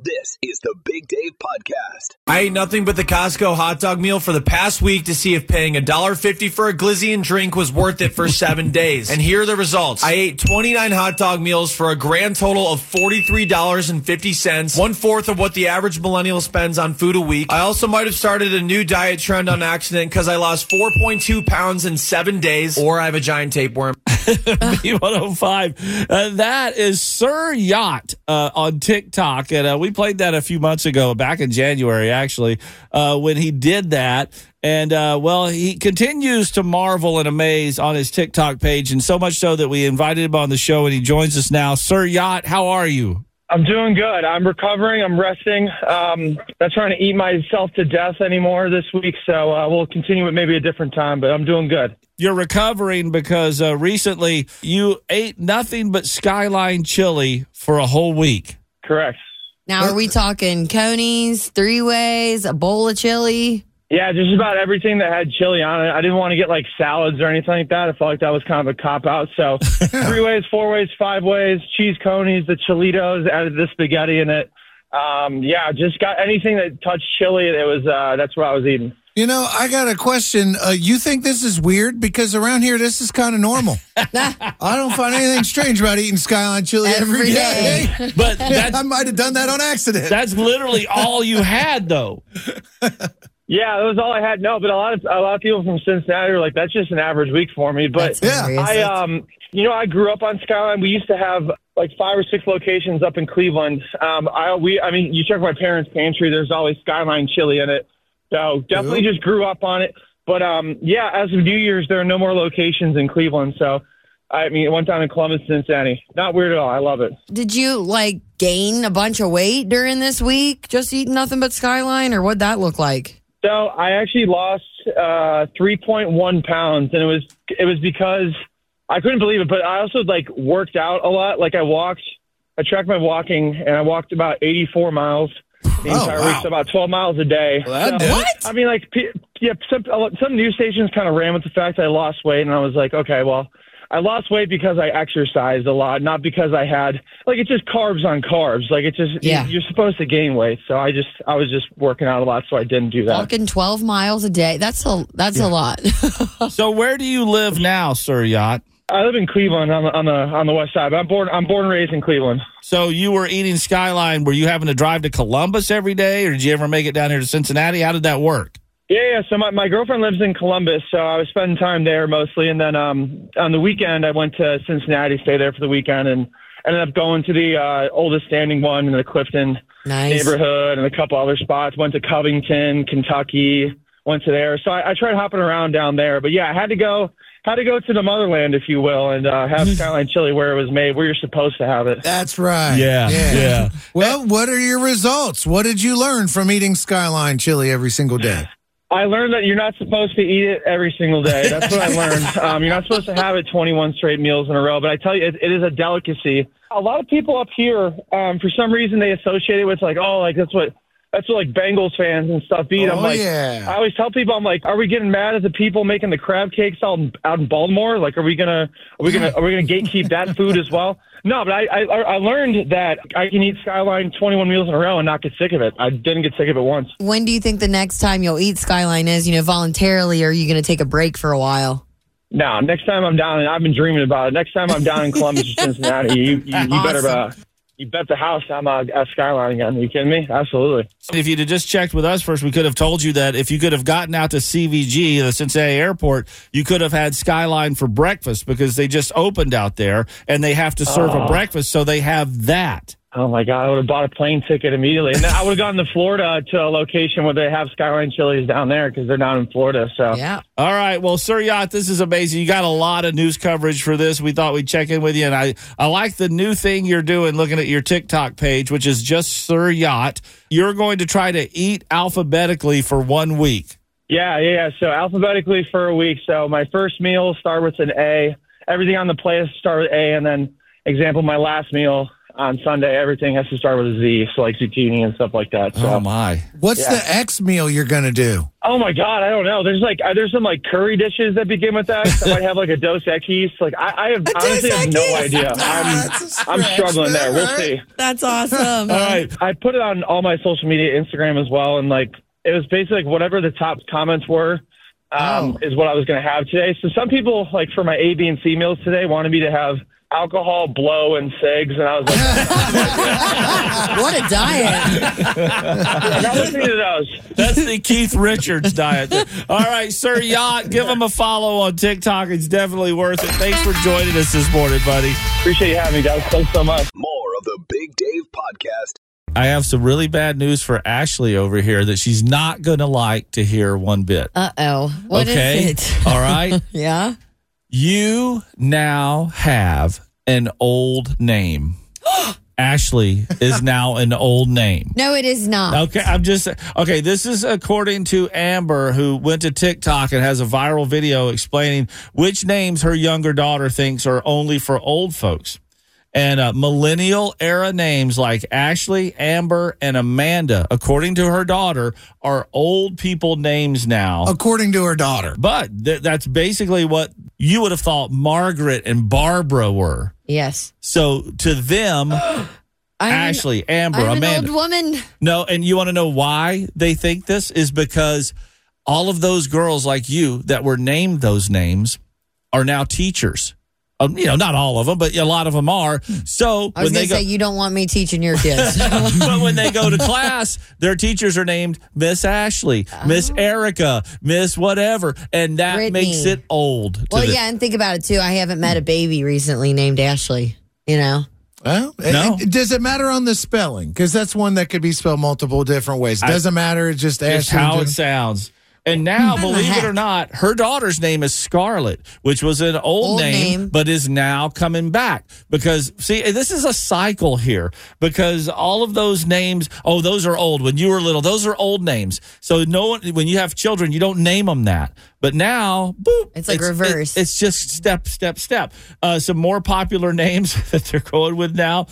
This is the Big Dave Podcast. I ate nothing but the Costco hot dog meal for the past week to see if paying $1.50 for a glizzy and drink was worth it for seven days. And here are the results. I ate 29 hot dog meals for a grand total of $43.50, one fourth of what the average millennial spends on food a week. I also might have started a new diet trend on accident because I lost 4.2 pounds in seven days, or I have a giant tapeworm. B105. Uh, that is Sir Yacht uh, on TikTok. And uh, we played that a few months ago, back in January, actually, uh, when he did that. And uh, well, he continues to marvel and amaze on his TikTok page, and so much so that we invited him on the show, and he joins us now. Sir Yacht, how are you? I'm doing good. I'm recovering. I'm resting. Um, not trying to eat myself to death anymore this week, so uh, we'll continue it maybe a different time. But I'm doing good. You're recovering because uh, recently you ate nothing but Skyline chili for a whole week. Correct. Now, are we talking conies, three ways, a bowl of chili? Yeah, just about everything that had chili on it. I didn't want to get like salads or anything like that. I felt like that was kind of a cop out. So three ways, four ways, five ways, cheese conies, the chilitos, added the spaghetti in it. Um, yeah, just got anything that touched chili. It was uh, that's what I was eating. You know, I got a question. Uh, you think this is weird? Because around here, this is kind of normal. I don't find anything strange about eating Skyline chili every Every day. day. But I might have done that on accident. that's literally all you had, though. Yeah, that was all I had. No, but a lot of a lot of people from Cincinnati are like, that's just an average week for me. But Yeah. I um, you know, I grew up on Skyline. We used to have like five or six locations up in Cleveland. Um, I we I mean, you check my parents' pantry. There's always Skyline chili in it. So definitely just grew up on it. But um, yeah, as of New Year's, there are no more locations in Cleveland. So I mean, one time in Columbus, Cincinnati. Not weird at all. I love it. Did you like gain a bunch of weight during this week just eating nothing but Skyline, or what'd that look like? So I actually lost uh, 3.1 pounds, and it was it was because I couldn't believe it. But I also like worked out a lot. Like I walked, I tracked my walking, and I walked about 84 miles the Oh, entire wow. week, so about 12 miles a day. Well, that So- What? I mean, like pe- yeah, some some news stations kind of ran with the fact that I lost weight, and I was like, okay, well. I lost weight because I exercised a lot, not because I had like it's just carbs on carbs. Like it's just Yeah. you're supposed to gain weight. So I just I was just working out a lot, so I didn't do that. Walking twelve miles a day. That's a that's a lot. So, where do you live now, Sir Yacht? I live in Cleveland on the on the on the west side. But I'm born I'm born and raised in Cleveland. So, you were eating Skyline. Were you having to drive to Columbus every day, or did you ever make it down here to Cincinnati? How did that work? Yeah, yeah. So my, my girlfriend lives in Columbus, so I was spending time there mostly, and then um on the weekend I went to Cincinnati, stay there for the weekend, and ended up going to the uh, oldest standing one in the Clifton nice. neighborhood and a couple other spots. Went to Covington, Kentucky. Went to there, so I, I tried hopping around down there. But yeah, I had to go had to go to the motherland, if you will, and uh, have Skyline chili where it was made, where you're supposed to have it. That's right. Yeah, yeah. Well, what are your results? What did you learn from eating Skyline chili every single day? I learned that you're not supposed to eat it every single day. That's what I learned. Um, you're not supposed to have it 21 straight meals in a row. But I tell you, it, it is a delicacy. A lot of people up here, um, for some reason, they associate it with like, oh, like that's what that's what like Bengals fans and stuff eat. I'm Oh, like, yeah. I always tell people, I'm like, are we getting mad at the people making the crab cakes out in, out in Baltimore? Like, are we gonna are we gonna are we gonna gatekeep that food as well? No, but I, I I learned that I can eat Skyline 21 meals in a row and not get sick of it. I didn't get sick of it once. When do you think the next time you'll eat Skyline is? You know, voluntarily, or are you going to take a break for a while? No, next time I'm down, and I've been dreaming about it. Next time I'm down in Columbus or Cincinnati, you, you, you better uh, you bet the house I'm uh, at Skyline again. Are you kidding me? Absolutely. If you'd have just checked with us first, we could have told you that if you could have gotten out to CVG, the Cincinnati airport, you could have had Skyline for breakfast because they just opened out there and they have to serve a breakfast, so they have that. Oh my god, I would have bought a plane ticket immediately, and then I would have gone to Florida to a location where they have Skyline Chili's down there because they're down in Florida. So Yeah. All right. Well, Sir Yacht, this is amazing. You got a lot of news coverage for this. We thought we'd check in with you. And I, I like the new thing you're doing looking at your TikTok page, which is just Sir Yacht. You're going to try to eat alphabetically for one week. yeah, yeah, yeah. So alphabetically for a week. So my first meal start with an A. Everything on the plate start with A, and then example, my last meal on Sunday, everything has to start with a Z. So like zucchini and stuff like that. So. Oh, my. What's Yeah. the X meal you're going to do? Oh my god, I don't know. There's like there's some like curry dishes that begin with X. I might have like a Dos Equis. Like I, I have honestly have no idea. I'm That's a I'm struggling there. We'll see. That's awesome. All right. I put it on all my social media, Instagram as well, and like it was basically like whatever the top comments were. Um, Oh. Is what I was going to have today. So some people, like for my A, B, and C meals today, wanted me to have alcohol, blow, and cigs, and I was like, what a diet. I'm not listening to those. That's the Keith Richards diet. All right, Sir Yacht, give him a follow on TikTok. It's definitely worth it. Thanks for joining us this morning, buddy. Appreciate you having me, guys. Thanks so much. More of the Big Dave Podcast. I have some really bad news for Ashley over here that she's not going to like to hear one bit. Uh oh. What is okay. it? All right. Yeah. You now have an old name. Ashley is now an old name. No, it is not. Okay, I'm just okay. This is according to Amber, who went to TikTok and has a viral video explaining which names her younger daughter thinks are only for old folks. And uh, millennial era names like Ashley, Amber, and Amanda, according to her daughter, are old people names now. According to her daughter. But th- that's basically what you would have thought Margaret and Barbara were. Yes. So to them, I'm an- Ashley, Amber, I'm Amanda. an old woman. No, and you want to know why they think this is because all of those girls like you that were named those names are now teachers. Um, you know, not all of them, but a lot of them are. So I was when going they to go, say, you don't want me teaching your kids. but when they go to class, their teachers are named Miss Ashley, Miss Erica, Miss whatever, and that Brittany. makes it old. well, the- yeah, and think about it too. I haven't met a baby recently named Ashley. You know? Well, No. and- and does it matter on the spelling? Because that's one that could be spelled multiple different ways. Doesn't matter. It's just It's Ashley. how it sounds. And now, Hmm. believe it or not, her daughter's name is Scarlett, which was an old, Old name, name. but is now coming back. Because, see, this is a cycle here because all of those names, oh, those are old. When you were little, those are old names. So, no one, when you have children, you don't name them that. But now, boop. It's like reverse. it- it's just step, step, step. Uh, some more popular names that they're going with now.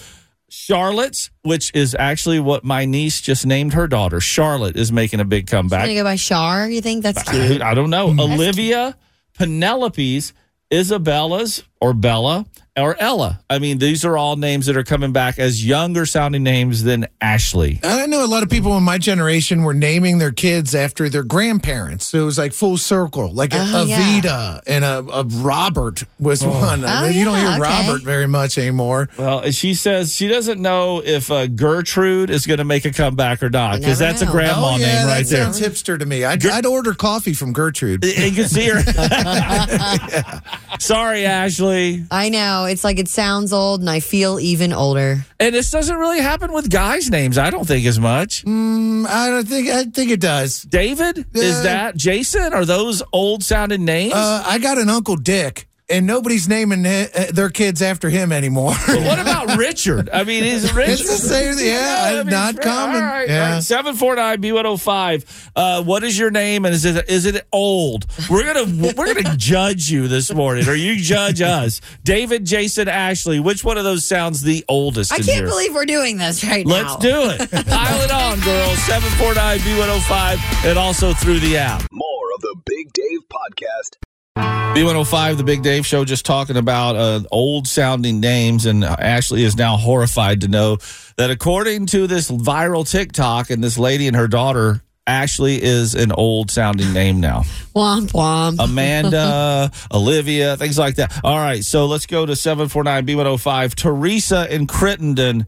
Charlotte's, which is actually what my niece just named her daughter. Charlotte is making a big comeback. going to go by Char. You think that's cute? I don't know. Olivia, Penelope's, Isabella's, or Bella, or Ella. I mean, these are all names that are coming back as younger sounding names than Ashley. I know a lot of people in my generation were naming their kids after their grandparents. So it was like full circle, like a, Oh, a yeah. Vita and a, a Robert was one. I Oh, mean, you don't hear okay. Robert very much anymore. Well, she says she doesn't know if uh, Gertrude is going to make a comeback or not because never that's a grandma oh, yeah, name that right there. sounds hipster to me. I'd, I'd order coffee from Gertrude. And you can see her. Sorry, Ashley. I know. It's like it sounds old and I feel even older. And this doesn't really happen with guys' names, I don't think as much. Mm, I don't think I think it does. David? Is Uh, that Jason? Are those old sounding names? Uh, I got an Uncle Dick, and nobody's naming uh, their kids after him anymore. But what about Richard? I mean, is Richard? It's the same- yeah, I mean, not common. All right, Yeah. all right. Seven four nine B one zero five. Uh, what is your name and is it is it old? We're gonna we're gonna judge you this morning, or you judge us. David, Jason, Ashley. Which one of those sounds the oldest? I in can't here? believe we're doing this right now. Let's do it. Pile it on, girls. Seven four nine B one zero five, and also through the app. More of the Big Dave Podcast. B105, the Big Dave Show, just talking about uh, old sounding names. And uh, Ashley is now horrified to know that according to this viral TikTok and this lady and her daughter, Ashley is an old sounding name now. Womp womp. Amanda, Olivia, things like that. All right, so let's go to 749 B105. Teresa in Crittenden.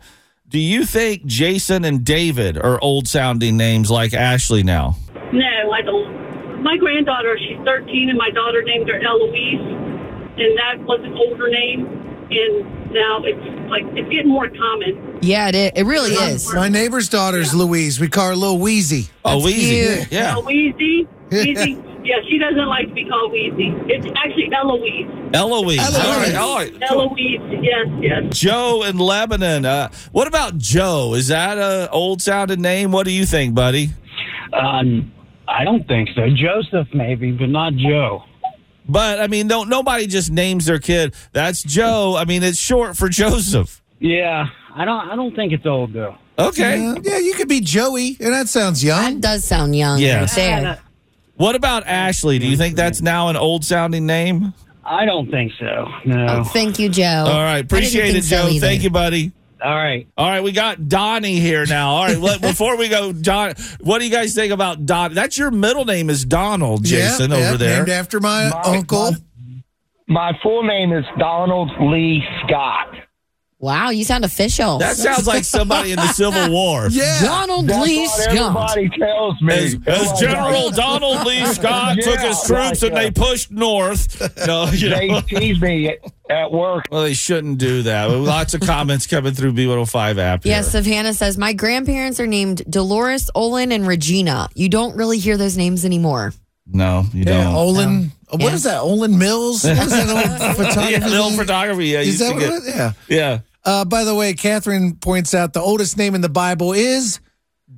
Do you think Jason and David are old sounding names like Ashley now? No, I don't. My granddaughter, she's 13, and my daughter named her Eloise, and that was an older name. and now it's like it's getting more common. Yeah, it, is. it really is. My neighbor's daughter's Louise. We call her Little Wheezy. Oh, That's easy. cute. Yeah. Wheezy, Wheezy. yeah, she doesn't like to be called Wheezy. It's actually Eloise. Eloise. Eloise. All right. All right. Eloise. Yes, yes. Joe in Lebanon. Uh, what about Joe? Is that a old sounding name? What do you think, buddy? Um, I don't think so. Joseph, maybe, but not Joe. But I mean, no, nobody just names their kid. That's Joe. I mean, it's short for Joseph. Yeah, I don't. I don't think it's old though. Okay. Yeah, yeah, you could be Joey, and that sounds young. That does sound young Yes. right there. What about Ashley? Do you think that's now an old sounding name? I don't think so. No. Oh, thank you, Joe. All right. Appreciate it, Joe. Thank you, buddy. All right. All right, we got Donnie here now. All right, let, before we go, Don, what do you guys think about Don? That's your middle name is Donald, Jason, yeah, over yeah, there. Named after my, My- uncle. My full name is Donald Lee Scott. Wow, you sound official. That sounds like somebody in the Civil War. yeah. Donald That's Lee what Scott. everybody tells me. As, as General Donald Lee Scott Yeah, took his troops right, and they pushed north. No, you They know. tease me at, at work. Well, they shouldn't do that. Lots of comments coming through B105 app. here. Yes, Savannah says, My grandparents are named Dolores, Olin, and Regina. You don't really hear those names anymore. No, you Yeah, don't. Olin. Uh, what Yeah. is that? Olan Mills? What is that old photography? yeah, the old name? photography. Yeah, Is that what get- it is? Yeah. yeah. Uh, by the way, Catherine points out the oldest name in the Bible is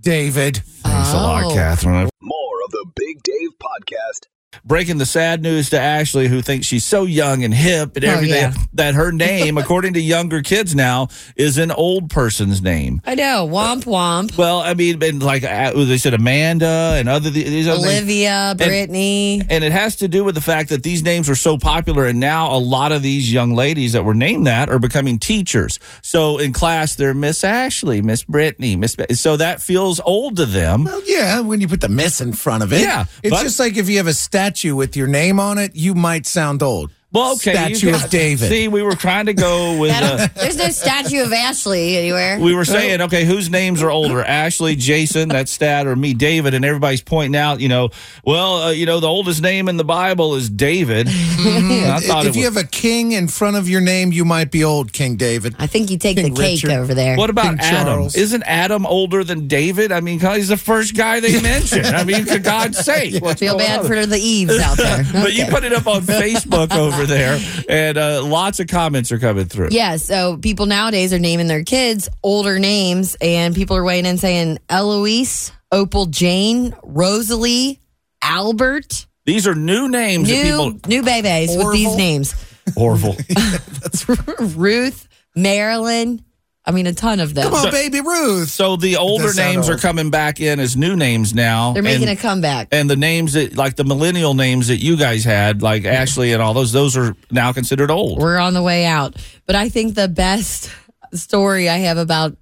David. Thanks a lot, Oh. Catherine. More of the Big Dave Podcast. Breaking the sad news to Ashley, who thinks she's so young and hip and Oh, everything, yeah. that her name, according to younger kids now, is an old person's name. I know. Womp womp. Well, I mean, and like uh, they said, Amanda and other these other names. Olivia, Brittany. And it has to do with the fact that these names were so popular, and now a lot of these young ladies that were named that are becoming teachers. So in class, they're Miss Ashley, Miss Brittany, Miss. So that feels old to them. Well, yeah, when you put the miss in front of it. Yeah, It's but- just like if you have a statue with your name on it, you might sound old. Well, okay, Statue guys- of David. See, we were trying to go with. Uh, There's no statue of Ashley anywhere. we were saying, okay, whose names are older? Ashley, Jason, that's Stat, or me, David, and everybody's pointing out, you know, well, uh, you know, the oldest name in the Bible is David. I thought if it you was, have a king in front of your name, you might be old, King David. I think you take King the cake Richard. over there. what about King Adam? Charles. Isn't Adam older than David? I mean, he's the first guy they mentioned. I mean, for God's sake, what's Feel going bad on? for the Eves out there. But you put it up on Facebook over there, and uh, lots of comments are coming through. Yeah, so people nowadays are naming their kids older names, and people are weighing in saying Eloise, Opal Jane, Rosalie, Albert, These are new names that new people. new babies with these names. Orville. That's Ruth, Marilyn. I mean, a ton of them. Come on, baby Ruth. So the older does sound names are coming back in as new names now. They're making and, a comeback. and the names that like the millennial names that you guys had, like Ashley and all those, those are now considered old. We're on the way out. But I think the best story I have about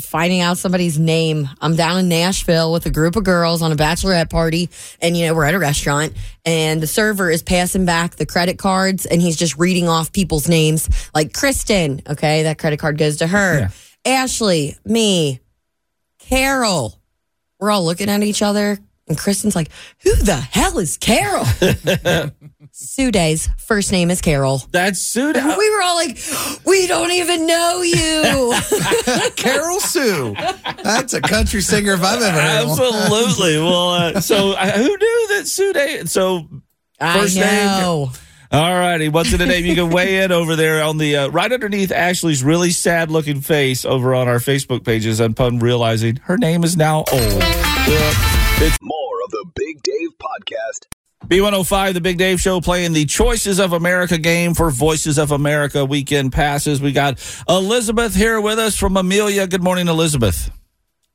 finding out somebody's name. I'm down in Nashville with a group of girls on a bachelorette party, and you know, we're at a restaurant, and the server is passing back the credit cards, and he's just reading off people's names like Kristen. Okay, that credit card goes to her. Ashley, me, Carol. We're all looking at each other, and Kristen's like, Who the hell is Carol? Suday's first name is Carol. That's Sue. We were all like, we don't even know you. Carol Sue. That's a country singer if I've ever heard one. Absolutely. Well, uh, so uh, who knew that Sue Day? So I First name- know. All righty. What's in the name? You can weigh in over there on the uh, right underneath Ashley's really sad looking face over on our Facebook pages upon realizing her name is now old. Yeah. More of the Big Dave Podcast. B105, the Big Dave Show, playing the Choices of America game for Voices of America weekend passes. We got Elizabeth here with us from Amelia. Good morning, Elizabeth.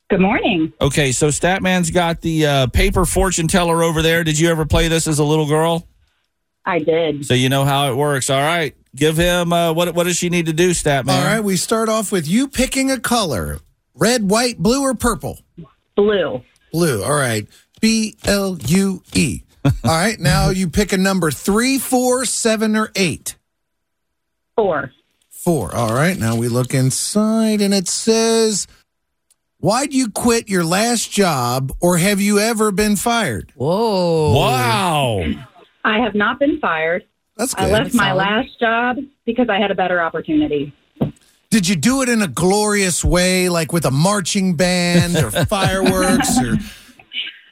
Good morning. Okay, so Statman's got the uh, paper fortune teller over there. Did you ever play this as a little girl? I did. So you know how it works. All right. Give him uh, what what does she need to do, Statman? All right, we start off with you picking a color red, white, blue, or purple? Blue. Blue. All right. B L U E. All right, now you pick a number three, four, seven, or eight. Four. Four. All right, now we look inside and it says, Why'd you quit your last job or have you ever been fired? Whoa. Wow. I have not been fired. That's good. I good. left my last job because I had a better opportunity. Did you do it in a glorious way, like with a marching band or fireworks? Or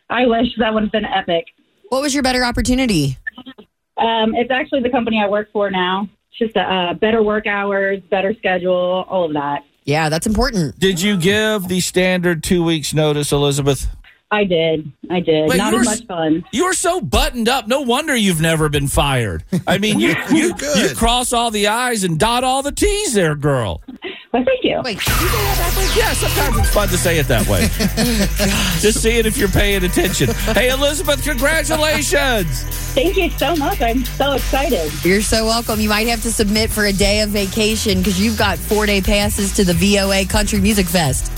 I wish that would have been epic. What was your better opportunity? Um, it's actually the company I work for now. It's just uh, better work hours, better schedule, all of that. Yeah, that's important. Did you give the standard two weeks notice, Elizabeth? I did. I did. Wait, Not you as much fun. You were so buttoned up. No wonder you've never been fired. I mean, you you, Good. you cross all the I's and dot all the T's there, girl. Well, thank you. Wait, Yeah, sometimes it's fun to say it that way. Just see it if you're paying attention. Hey, Elizabeth, congratulations. Thank you so much. I'm so excited. you're so welcome. You might have to submit for a day of vacation because you've got four day passes to the VOA Country Music Fest.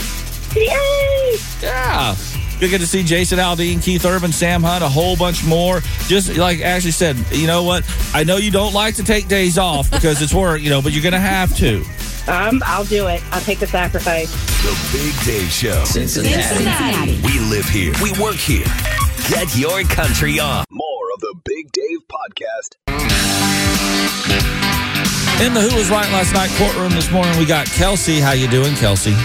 Yay! Yeah. You're going to see Jason Aldean, Keith Urban, Sam Hunt, a whole bunch more. Just like Ashley said, you know what? I know you don't like to take days off because it's work, you know, but you're going to have to. Um, I'll do it. I'll take the sacrifice. The Big Dave Show. Cincinnati. We live here. We work here. Get your country on. More of the Big Dave Podcast. In the Who Was Right Last Night courtroom this morning, we got Kelsey. How you doing, Kelsey?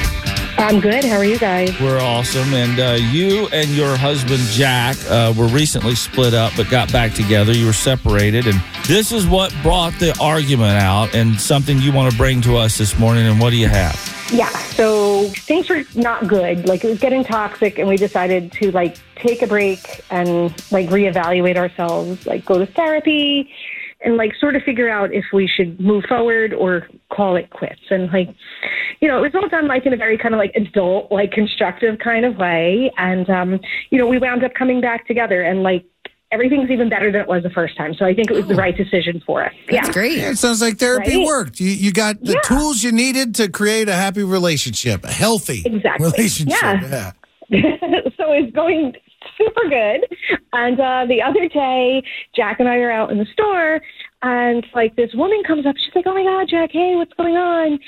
I'm good. How are you guys? We're awesome. And uh, you and your husband, Jack, uh, were recently split up but got back together. You were separated. And this is what brought the argument out and something you want to bring to us this morning. And what do you have? Yeah, so things were not good. Like it was getting toxic, and we decided to like take a break and like reevaluate ourselves, like go to therapy, and like sort of figure out if we should move forward or call it quits. And like, you know, it was all done like in a very kind of like adult, like constructive kind of way. And um, you know, we wound up coming back together, and like everything's even better than it was the first time. So I think it was the right decision for us. That's yeah. great. Yeah, it sounds like therapy Right? worked. You you got the Yeah. tools you needed to create a happy relationship, a healthy Exactly. relationship. Yeah. Yeah. so it's going super good. And uh, the other day, Jack and I are out in the store, and like this woman comes up. She's like, "Oh my God, Jack! Hey, what's going on?"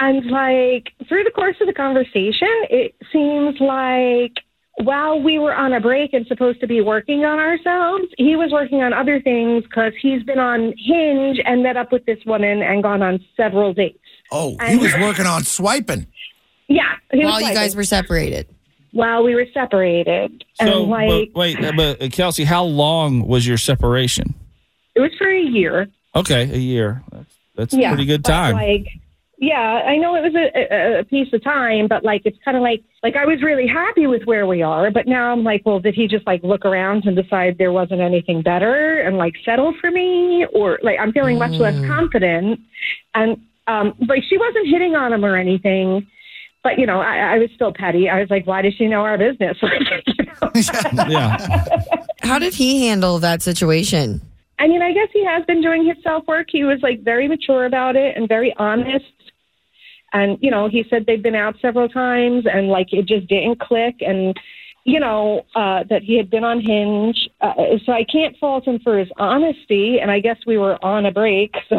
And like through the course of the conversation, it seems like while we were on a break and supposed to be working on ourselves, he was working on other things because he's been on Hinge and met up with this woman and gone on several dates. Oh, he was working on swiping. Yeah, he was While you guys were separated. While we were separated, and So, like but wait, uh, but uh, Kelsey, how long was your separation? it was for a year. Okay, a year. That's, that's yeah, a pretty good time. Like, yeah, I know it was a, a, a piece of time, but like it's kind of like like I was really happy with where we are, but now I'm like, well, did he just like look around and decide there wasn't anything better and like settle for me, or like I'm feeling much less confident, and um, like she wasn't hitting on him or anything. But you know, I, I was still petty. I was like, "Why does she know our business?" Like, you know? yeah. How did he handle that situation? I mean, I guess he has been doing his self work. He was like very mature about it and very honest. And, you know, he said they'd been out several times and like it just didn't click. And, you know, uh, that he had been on Hinge. Uh, so I can't fault him for his honesty. And I guess we were on a break. So,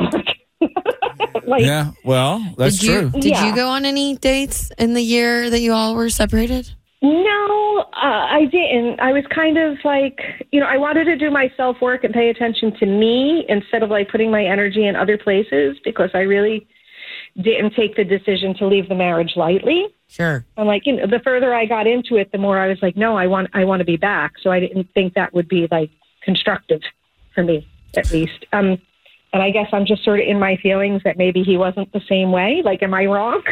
like, Yeah. Well, that's did you, true. Did Yeah. you go on any dates in the year that you all were separated? No, uh, I didn't. I was kind of like, you know, I wanted to do my self work and pay attention to me instead of like putting my energy in other places because I really didn't take the decision to leave the marriage lightly. Sure. I'm like, you know, the further I got into it, the more I was like, no, I want, I want to be back. So I didn't think that would be like constructive for me, at least. Um, and I guess I'm just sort of in my feelings that maybe he wasn't the same way. Like, am I wrong?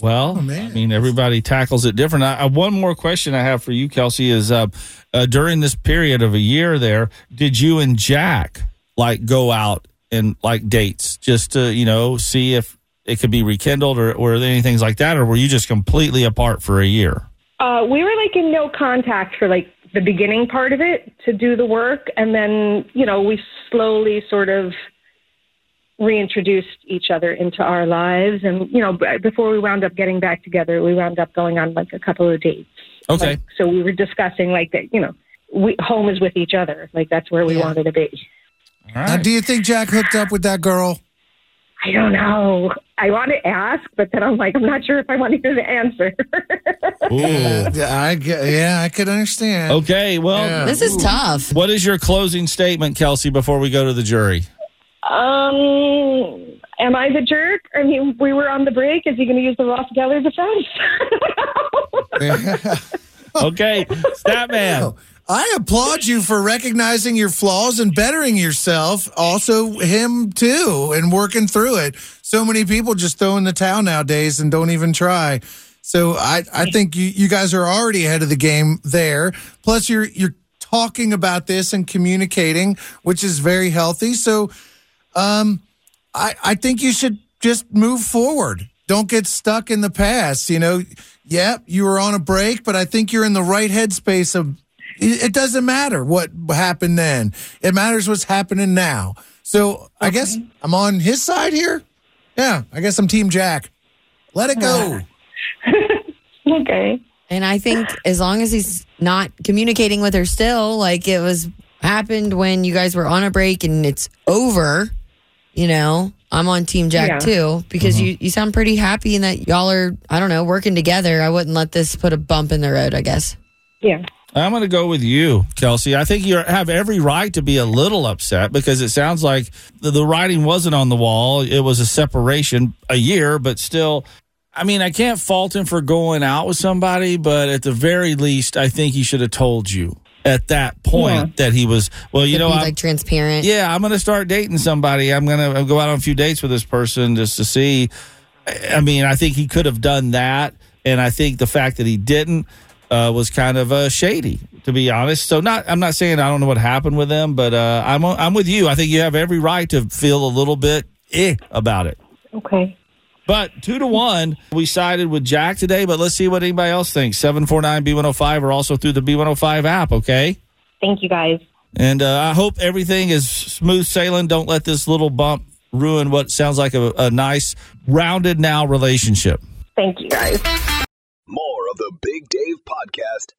Well, I mean, everybody tackles it different. I, I, one more question I have for you, Kelsey, is uh, uh, during this period of a year there, did you and Jack like go out and like dates just to, you know, see if it could be rekindled or, or anything like that? Or were you just completely apart for a year? Uh, we were like in no contact for like the beginning part of it to do the work, and then you know we slowly sort of reintroduced each other into our lives, and you know before we wound up getting back together, we wound up going on like a couple of dates. Okay. Like, so we were discussing like that, you know, we home is with each other, like that's where we wanted to be. Now, do you think Jack hooked up with that girl? I don't know. I want to ask, but then I'm like, I'm not sure if I want to hear the answer. Yeah, I, ge- yeah, I could understand. Okay, well, Yeah. This is tough. What is your closing statement, Kelsey, before we go to the jury? Um, am I the jerk? I mean, we were on the break. Is he going to use the Ross Geller defense? Okay, stop, Statman. I applaud you for recognizing your flaws and bettering yourself. Also, him too, and working through it. So many people just throw in the towel nowadays and don't even try. So I, I think you, you guys are already ahead of the game there. Plus, you're you're talking about this and communicating, which is very healthy. So, um, I I think you should just move forward. Don't get stuck in the past. You know, yep, you were on a break, but I think you're in the right headspace of it it doesn't matter what happened then. It matters what's happening now. So I guess I'm on his side here. Yeah, I guess I'm Team Jack. Let it go. okay. And I think as long as he's not communicating with her still, like it was happened when you guys were on a break and it's over, you know, I'm on Team Jack Yeah. too because mm-hmm. you, you sound pretty happy and that y'all are, I don't know, working together. I wouldn't let this put a bump in the road, I guess. Yeah. I'm going to go with you, Kelsey. I think you have every right to be a little upset because it sounds like the, the writing wasn't on the wall. It was a separation a year, but still, I mean, I can't fault him for going out with somebody, but at the very least, I think he should have told you at that point that he was, well, you To know, be I'm, like transparent. yeah, I'm going to start dating somebody. I'm going to go out on a few dates with this person just to see. I I mean, I think he could have done that. And I think the fact that he didn't uh, was kind of uh, shady, to be honest. So, not I'm not saying I don't know what happened with them, but uh, I'm I'm with you. I think you have every right to feel a little bit eh about it. Okay. But two to one, we sided with Jack today. But let's see what anybody else thinks. Seven four nine B one zero five, or also through the B one zero five app. Okay. Thank you, guys. And uh, I hope everything is smooth sailing. Don't let this little bump ruin what sounds like a, a nice, rounded now relationship. Thank you, guys. More of the Big Dave Podcast.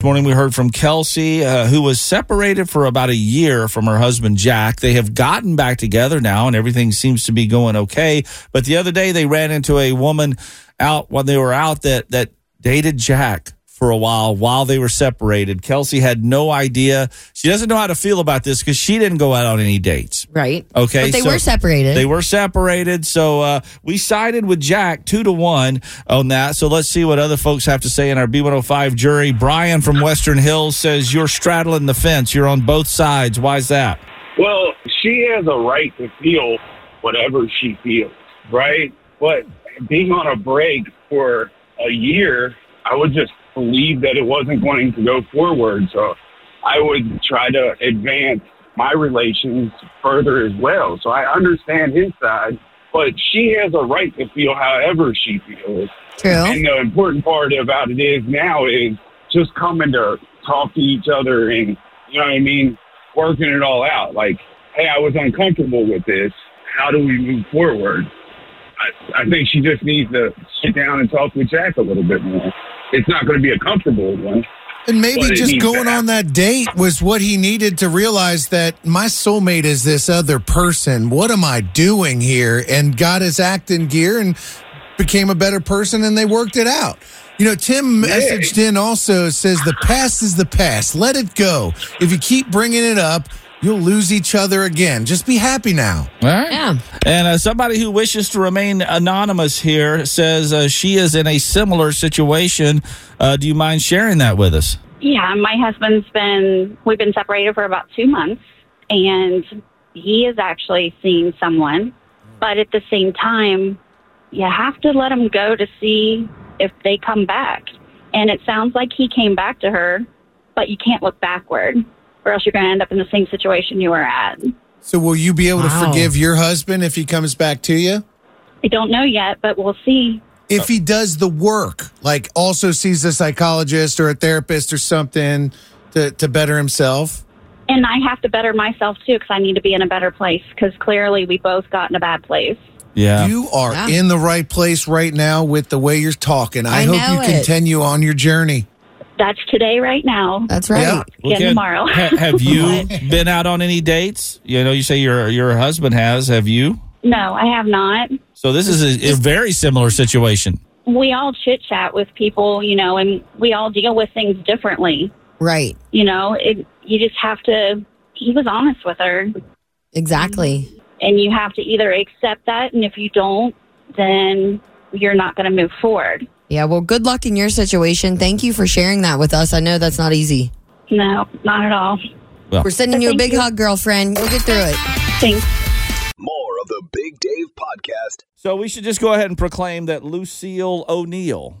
This morning we heard from Kelsey, uh, who was separated for about a year from her husband Jack. They have gotten back together now, and everything seems to be going okay. But the other day they ran into a woman out when they were out that that dated Jack for a while while they were separated. Kelsey had no idea. She doesn't know how to feel about this because she didn't go out on any dates. Right. Okay, But they so were separated. They were separated, so uh, we sided with Jack two to one on that. So let's see what other folks have to say in our B105 jury. Brian from Western Hills says you're straddling the fence. You're on both sides. Why is that? Well, she has a right to feel whatever she feels, right? But being on a break for a year, I would just believe that it wasn't going to go forward. So I would try to advance my relations further as well. So I understand his side, but she has a right to feel however she feels. True. And the important part about it is now is just coming to talk to each other and, you know what I mean, working it all out. Like, hey, I was uncomfortable with this. How do we move forward? I, I think she just needs to sit down and talk with Jack a little bit more. It's not going to be a comfortable one. And maybe just going on that date was what he needed to realize that my soulmate is this other person. What am I doing here? And got his act in gear and became a better person and they worked it out. You know, Tim messaged in also says the past is the past. Let it go. If you keep bringing it up, you'll lose each other again. Just be happy now. All right. Yeah. And uh, somebody who wishes to remain anonymous here says uh, she is in a similar situation. Uh, do you mind sharing that with us? Yeah, my husband's been, we've been separated for about two months, and he is actually seeing someone. But at the same time, you have to let him go to see if they come back. And it sounds like he came back to her, but you can't look backward, or else you're going to end up in the same situation you were at. So will you be able to Wow. forgive your husband if he comes back to you? I don't know yet, but we'll see. if he does the work, like also sees a psychologist or a therapist or something to, to better himself. And I have to better myself too, because I need to be in a better place, because clearly we both got in a bad place. Yeah. You are Yeah. in the right place right now with the way you're talking. I, I hope know you it. continue on your journey. That's today, right now. That's right. Yeah. Again Ken, tomorrow. ha- have you been out on any dates? You know, you say your your husband has. Have you? No, I have not. So this is a, a very similar situation. We all chit chat with people, you know, and we all deal with things differently. Right. You know, it, you just have to. He was honest with her. Exactly. And you have to either accept that, and if you don't, then you're not going to move forward. Yeah, well, good luck in your situation. Thank you for sharing that with us. I know that's not easy. No, not at all. We're sending you a big hug, girlfriend. You'll get through it. Thanks. More of the Big Dave Podcast. So we should just go ahead and proclaim that Lucille O'Neal.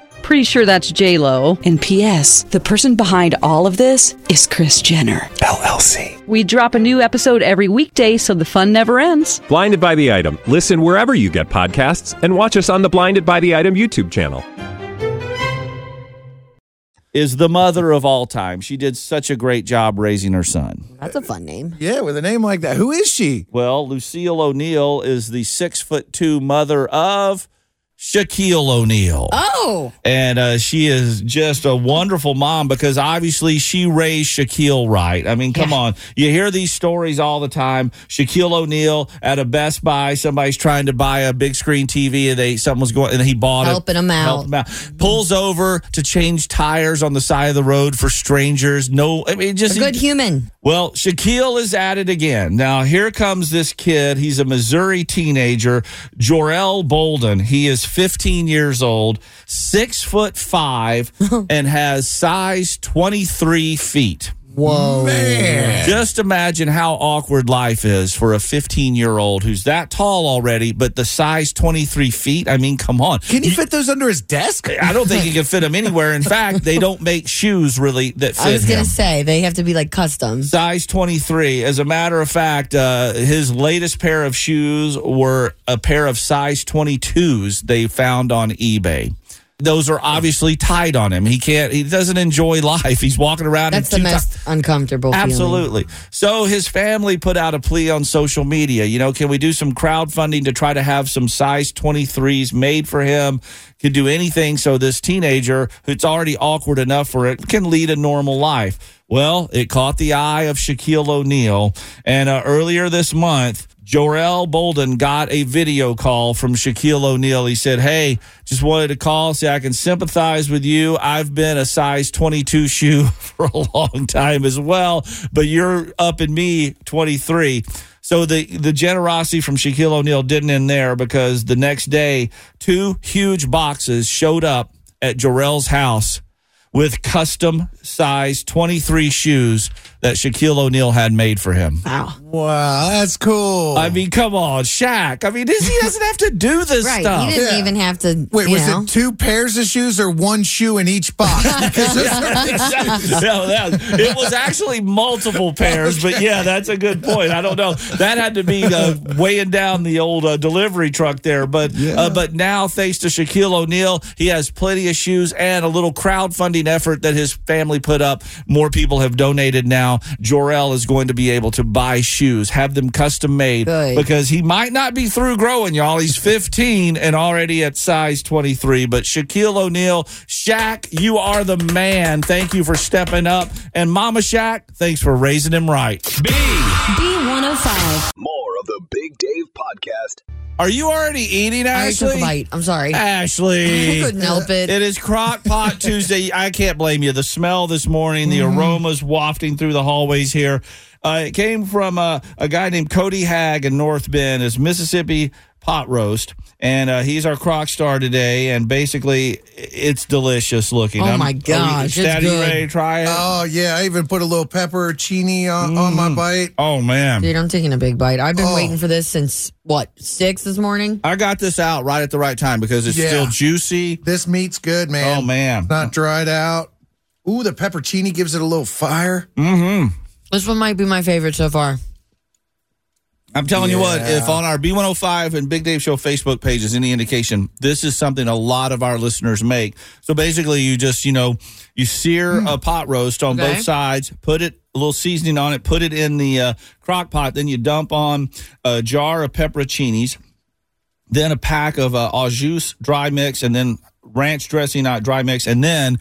Pretty sure that's J Lo. And P.S. The person behind all of this is Kris Jenner LLC. We drop a new episode every weekday, so the fun never ends. Blinded by the item. Listen wherever you get podcasts, and watch us on the Blinded by the Item YouTube channel. Is the mother of all time. She did such a great job raising her son. That's a fun name. Yeah, with a name like that. Who is she? Well, Lucille O'Neal is the six foot two mother of Shaquille O'Neal. Oh. And uh, she is just a wonderful mom because obviously she raised Shaquille right. I mean, come on. You hear these stories all the time. Shaquille O'Neal at a Best Buy, somebody's trying to buy a big screen TV and they something was going and he bought Helping it. him out. Helped him out. Pulls over to change tires on the side of the road for strangers. No, I mean, just A good human. Well, Shaquille is at it again. Now, here comes this kid. He's a Missouri teenager, Jorel Bolden. He is 15 years old, six foot five, and has size 23 feet. Whoa. Man. Just imagine how awkward life is for a 15 year old who's that tall already, but the size 23 feet. I mean, come on. Can you fit those under his desk? I don't think you can fit them anywhere. In fact, they don't make shoes really that fit I was going to say, they have to be like custom. size 23 as a matter of fact uh, his latest pair of shoes were a pair of size 22s they found on ebay those are obviously tied on him he can't he doesn't enjoy life he's walking around That's in the most uncomfortable feeling. Absolutely. So his family put out a plea on social media. You know, can we do some crowdfunding to try to have some size 23s made for him? Could do anything so this teenager, who's already awkward enough for it, can lead a normal life. Well, it caught the eye of Shaquille O'Neal. And uh, earlier this month, Jorel Bolden got a video call from Shaquille O'Neal. He said, Hey, just wanted to call, say I can sympathize with you. I've been a size 22 shoe for a long time as well, but you're up in me 23. So the the generosity from Shaquille O'Neal didn't end there because the next day, two huge boxes showed up at Jorel's house with custom size 23 shoes that Shaquille O'Neal had made for him. Wow. Wow, that's cool. I mean, come on, Shaq. I mean, this, he doesn't have to do this Right. stuff. He didn't Yeah. even have to. Wait, you was know. it two pairs of shoes or one shoe in each box? Because those are big shoes. no, that, it was actually multiple pairs, but yeah, that's a good point. I don't know. That had to be uh, weighing down the old uh, delivery truck there, but uh, but now thanks to Shaquille O'Neal, he has plenty of shoes and a little crowdfunding effort that his family put up. More people have donated now. Jorel is going to be able to buy shoes, have them custom made Good. because he might not be through growing, y'all. He's 15 and already at size 23. But Shaquille O'Neal, Shaq, you are the man. Thank you for stepping up. And Mama Shaq, thanks for raising him right. B. B105. More of the Big Dave Podcast. Are you already eating, I Ashley? took a bite. I'm sorry. Ashley. I couldn't help it. It is Crock Pot Tuesday. I can't blame you. The smell this morning, the Mm-hmm. aromas wafting through the hallways here. Uh, it came from uh, a guy named Cody Haag in North Bend. It's Mississippi pot roast, and uh, he's our crock star today. And basically, it's delicious looking. Oh I'm- my are you gosh, it's steady, good. ready to try it? Oh yeah, I even put a little pepperoncini on, on my bite. oh man. Dude, I'm taking a big bite. I've been Oh. waiting for this since, what, six this morning? I got this out right at the right time because it's Yeah. still juicy. This meat's good, man. Oh man. Not dried out. Ooh, the pepperoncini gives it a little fire. Mm-hmm. This one might be my favorite so far. I'm telling you what, if on our B105 and Big Dave Show Facebook page is any indication, this is something a lot of our listeners make. So basically, you just, you know, you sear a pot roast on Okay. both sides, put it, a little seasoning on it, put it in the uh, crock pot, then you dump on a jar of pepperoncinis, then a pack of uh, au jus dry mix, and then ranch dressing, not dry mix, and then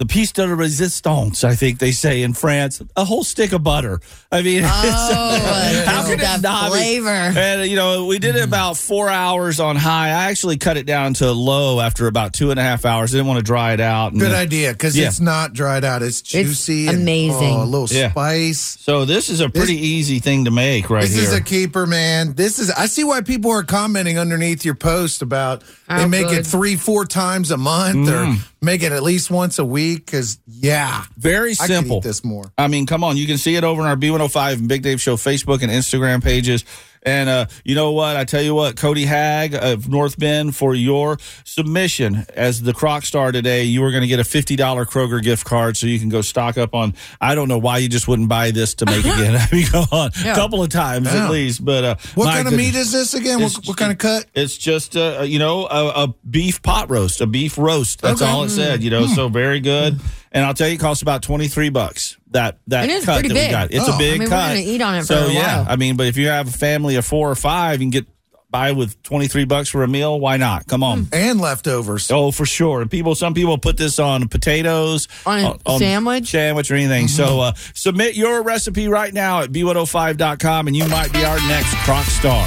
the piece de resistance, I think they say in France, a whole stick of butter. I mean, Oh, how just can that it not be- flavor. And you know, we did it about four hours on high. I actually cut it down to low after about two and a half hours. I didn't want to dry it out. And, Good idea because Yeah. it's not dried out. It's juicy. and, amazing. oh, a little Yeah. spice. So this is a pretty easy thing to make right here. This is a keeper, man. This is. I see why people are commenting underneath your post about they How make it three, four times a month, Mm. or make it at least once a week. Because yeah, Very simple. this more. I mean, come on. You can see it over on our B105 and Big Dave Show Facebook and Instagram pages. And uh, you know what? I tell you what, Cody Haag of North Bend, for your submission as the Crock Star today, you are going to get a $50 Kroger gift card so you can go stock up on. I don't know why you just wouldn't buy this to make again. I mean, come on. A couple of times Yeah. at least. But uh, What kind of meat is this again? What, what kind of cut? It's just uh, you know a, a beef pot roast, a beef roast. That's Okay. all it said. You know, so very good. And I'll tell you, it costs about twenty three bucks. That that It is cut that big. we got. It's Oh. a big I mean, we're cut. gonna eat on it so for a yeah, while. I mean, but if you have a family of four or five, you can get by with twenty three bucks for a meal. Why not? Come on. And leftovers. Oh, for sure. And people, some people put this on potatoes, On a sandwich? sandwich, or anything. So uh, submit your recipe right now at b105.com, and you might be our next crock Star.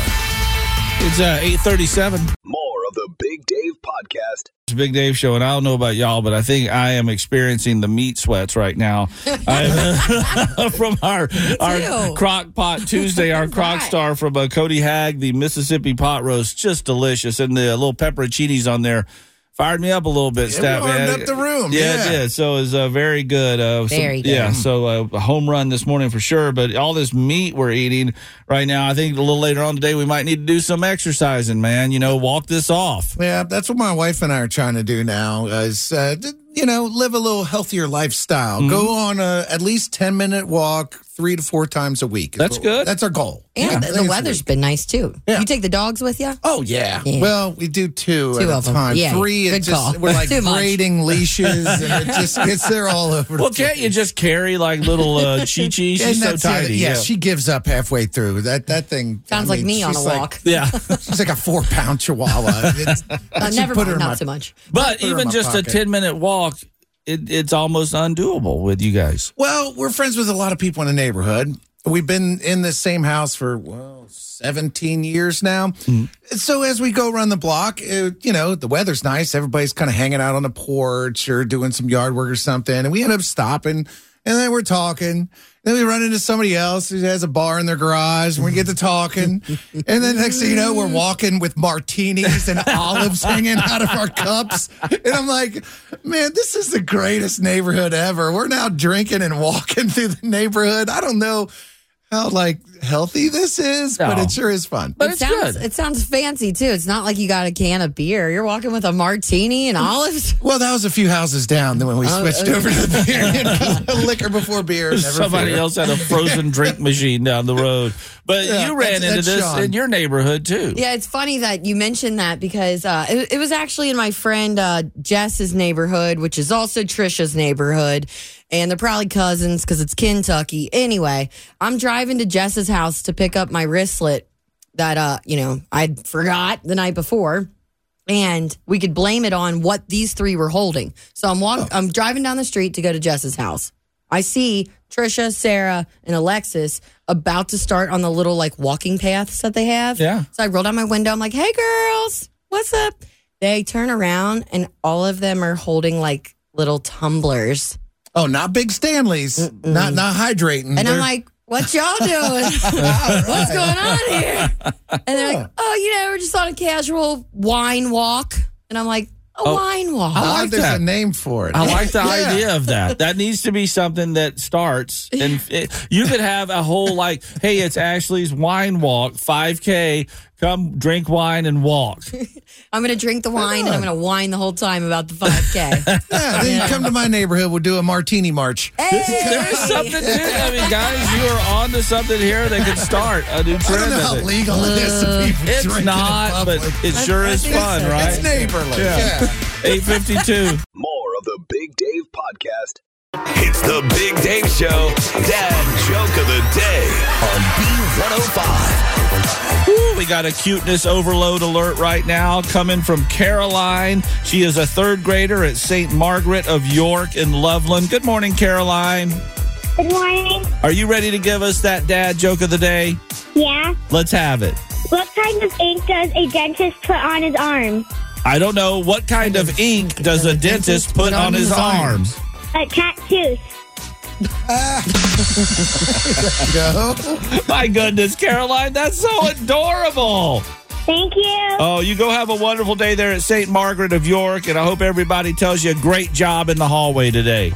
It's uh, eight thirty-seven. More of the Big Dave Podcast. It's Big Dave Show, and I don't know about y'all, but I think I am experiencing the meat sweats right now I, from our our. Crock Pot Tuesday, our Crock Right. Star from uh, Cody Haag, the Mississippi pot roast, just delicious, and the little pepperoncinis on there fired me up a little bit. It Stat warmed man. up the room, Yeah, yeah. it did. So it was uh, very good. Uh, some- good. Yeah, so uh, a home run this morning for sure. But all this meat we're eating right now, I think a little later on today we might need to do some exercising, man. You know, walk this off. Yeah, that's what my wife and I are trying to do now. Is uh, you know live a little healthier lifestyle. Mm-hmm. Go on a at least ten minute walk three to four times a week. That's what- good. That's our goal. And Yeah, the, think the it's weather's been nice too. Yeah. You take the dogs with you? Oh yeah. Yeah. Well, we do two, Two at of a 'em. time. Yeah, Three, good it just call. we're like Too braiding leashes, and it just gets there all over. Well, the can't you just carry like little uh, Chi Chi? She's And so tiny. Yeah, she gives up halfway through. That that thing Sounds I like mean, me on a she's like- walk. yeah. She's like a four pound chihuahua. It's, I Uh, never put her mind, in not my- so much. But Put her in even just a 10 minute walk, it, it's almost undoable with you guys. Well, we're friends with a lot of people in the neighborhood. We've been in the same house for well, 17 years now. Mm-hmm. So as we go around the block, uh, you know, the weather's nice. Everybody's kind of hanging out on the porch or doing some yard work or something. And we end up stopping and then we're talking. Then we run into somebody else who has a bar in their garage and we get to talking. and then next thing you know, we're walking with martinis and olives hanging out of our cups. And I'm like, man, this is the greatest neighborhood ever. We're now drinking and walking through the neighborhood. I don't know how like healthy this is, but No. it sure is fun. But it it's sounds good. it sounds fancy too. It's not like you got a can of beer. You're walking with a martini and olives. Well, that was a few houses down then when we Oh, switched okay. over to the beer. liquor before beer. Never Somebody fear. else had a frozen drink machine down the road. But Yeah, you ran that's- into that's this Sean. in your neighborhood too. Yeah, it's funny that you mentioned that because uh, it, it was actually in my friend uh, Jess's neighborhood, which is also Trisha's neighborhood. And they're probably cousins because it's Kentucky. Anyway, I'm driving to Jess's house to pick up my wristlet that, uh, you know, I forgot the night before. And we could blame it on what these three were holding. So I'm walking, I'm driving down the street to go to Jess's house. I see Trisha, Sarah, and Alexis about to start on the little like walking paths that they have. Yeah. So I roll down my window. I'm like, hey, girls, what's up? They turn around and all of them are holding like little tumblers. Oh, not big Stanleys. Not not hydrating. And They're- I'm like, what y'all doing? What's going on here? And they're like, oh, you know, we're just on a casual wine walk. And I'm like, a Oh, wine walk. I like there's that. a name for it. I like the Yeah. idea of that. That needs to be something that starts, and it, you could have a whole like, hey, it's Ashley's wine walk, five k, Come drink wine and walk. I'm going to drink the wine and I'm going to whine the whole time about the 5K. Yeah, then you come to my neighborhood. We'll do a martini march. There's something to it. I mean, guys, you are on to something here that could start a new I trend. don't know of how it. legal it is to people uh, It's drinking in not, but public. it sure is fun, right? It's neighborly. Yeah. Yeah. 852. More of the Big Dave Podcast. It's the Big Dave Show. Dad joke of the day on B105. Woo, we got a cuteness overload alert right now coming from Caroline. She is a third grader at St. Margaret of York in Loveland. Good morning, Caroline. Good morning. Are you ready to give us that dad joke of the day? Yeah. Let's have it. What kind of ink does a dentist put on his arm? I don't know what kind of ink does a dentist put on his arms. A tattoo. Go. My goodness, Caroline, that's so adorable. Thank you. Oh, you go have a wonderful day there at St. Margaret of York, and I hope everybody tells you a great job in the hallway today.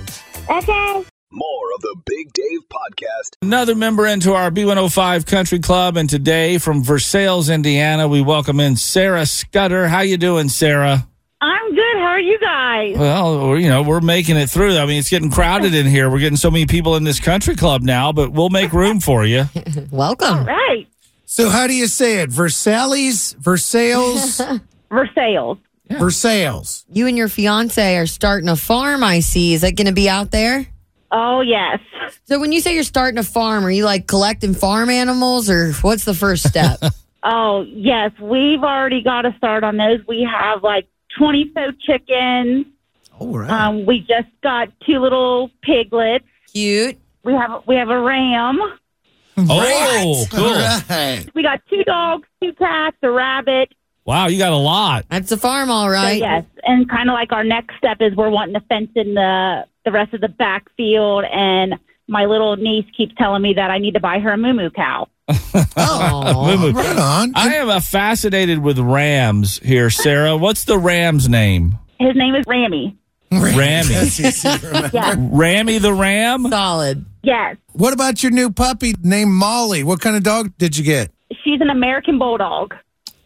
Okay. More of the Big Dave Podcast. Another member into our B105 Country Club, and today from Versailles, Indiana, we welcome in Sarah Scudder. How you doing, Sarah? I'm good. How are you guys? Well, you know, we're making it through. I mean, it's getting crowded in here. We're getting so many people in this country club now, but we'll make room for you. Welcome. Right. So how do you say it? Versailles? Versailles? Versailles. Versailles. You and your fiance are starting a farm, I see. Is that going to be out there? Oh, yes. So when you say you're starting a farm, are you like collecting farm animals or what's the first step? Oh, yes. We've already got to start on those. We have like 20 so chickens. All right. Um, we just got two little piglets. Cute. We have we have a ram. Oh, cool. All right. We got two dogs, two cats, a rabbit. Wow, you got a lot. That's a farm, all So, right. yes, and kind of like our next step is we're wanting to fence in the the rest of the backfield. And my little niece keeps telling me that I need to buy her a moo moo cow. Oh, Moo moo. right on. I am uh, fascinated with rams here, Sarah. What's the ram's name? His name is Rammy. Rammy. That's easy to remember. Yes, Rammy the ram? Solid. yes. What about your new puppy named Molly? What kind of dog did you get? She's an American bulldog.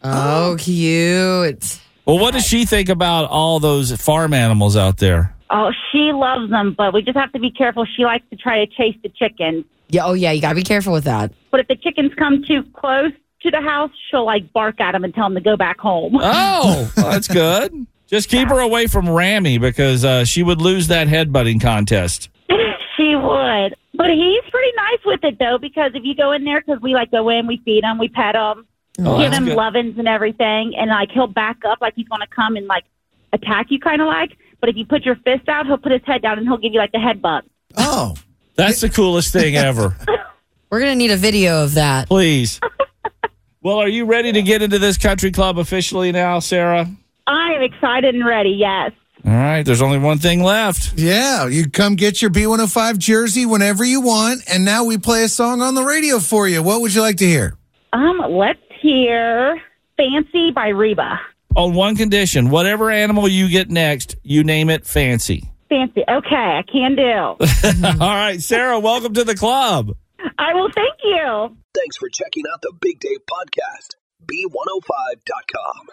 Oh, cute. Well, what does she think about all those farm animals out there? Oh, she loves them, but we just have to be careful. She likes to try to chase the chickens. Yeah. Oh, yeah. You got to be careful with that. But if the chickens come too close to the house, she'll like bark at them and tell them to go back home. Oh, well, that's good. Just keep her away from Rammy because uh, she would lose that headbutting contest. she would. But he's pretty nice with it though, because if you go in there, because we like go in, we feed him, we pet him, Oh, give him good. lovin's and everything, and like he'll back up like he's going to come and like attack you, kind of like. But if you put your fist out, he'll put his head down and he'll give you like the headbutt. Oh, That's the coolest thing ever. We're going to need a video of that. Please. Well, are you ready to get into this country club officially now, Sarah? I am excited and ready. Yes. All right, there's only one thing left. yeah. You come get your B105 jersey whenever you want. And now we play a song on the radio for you. What would you like to hear? Um, let's hear "Fancy" by Reba. On one condition whatever animal you get next, you name it fancy. Fancy. Okay, I can do. All right, Sarah, welcome to the club. I will. Thank you. Thanks for checking out the Big Dave Podcast. B105.com.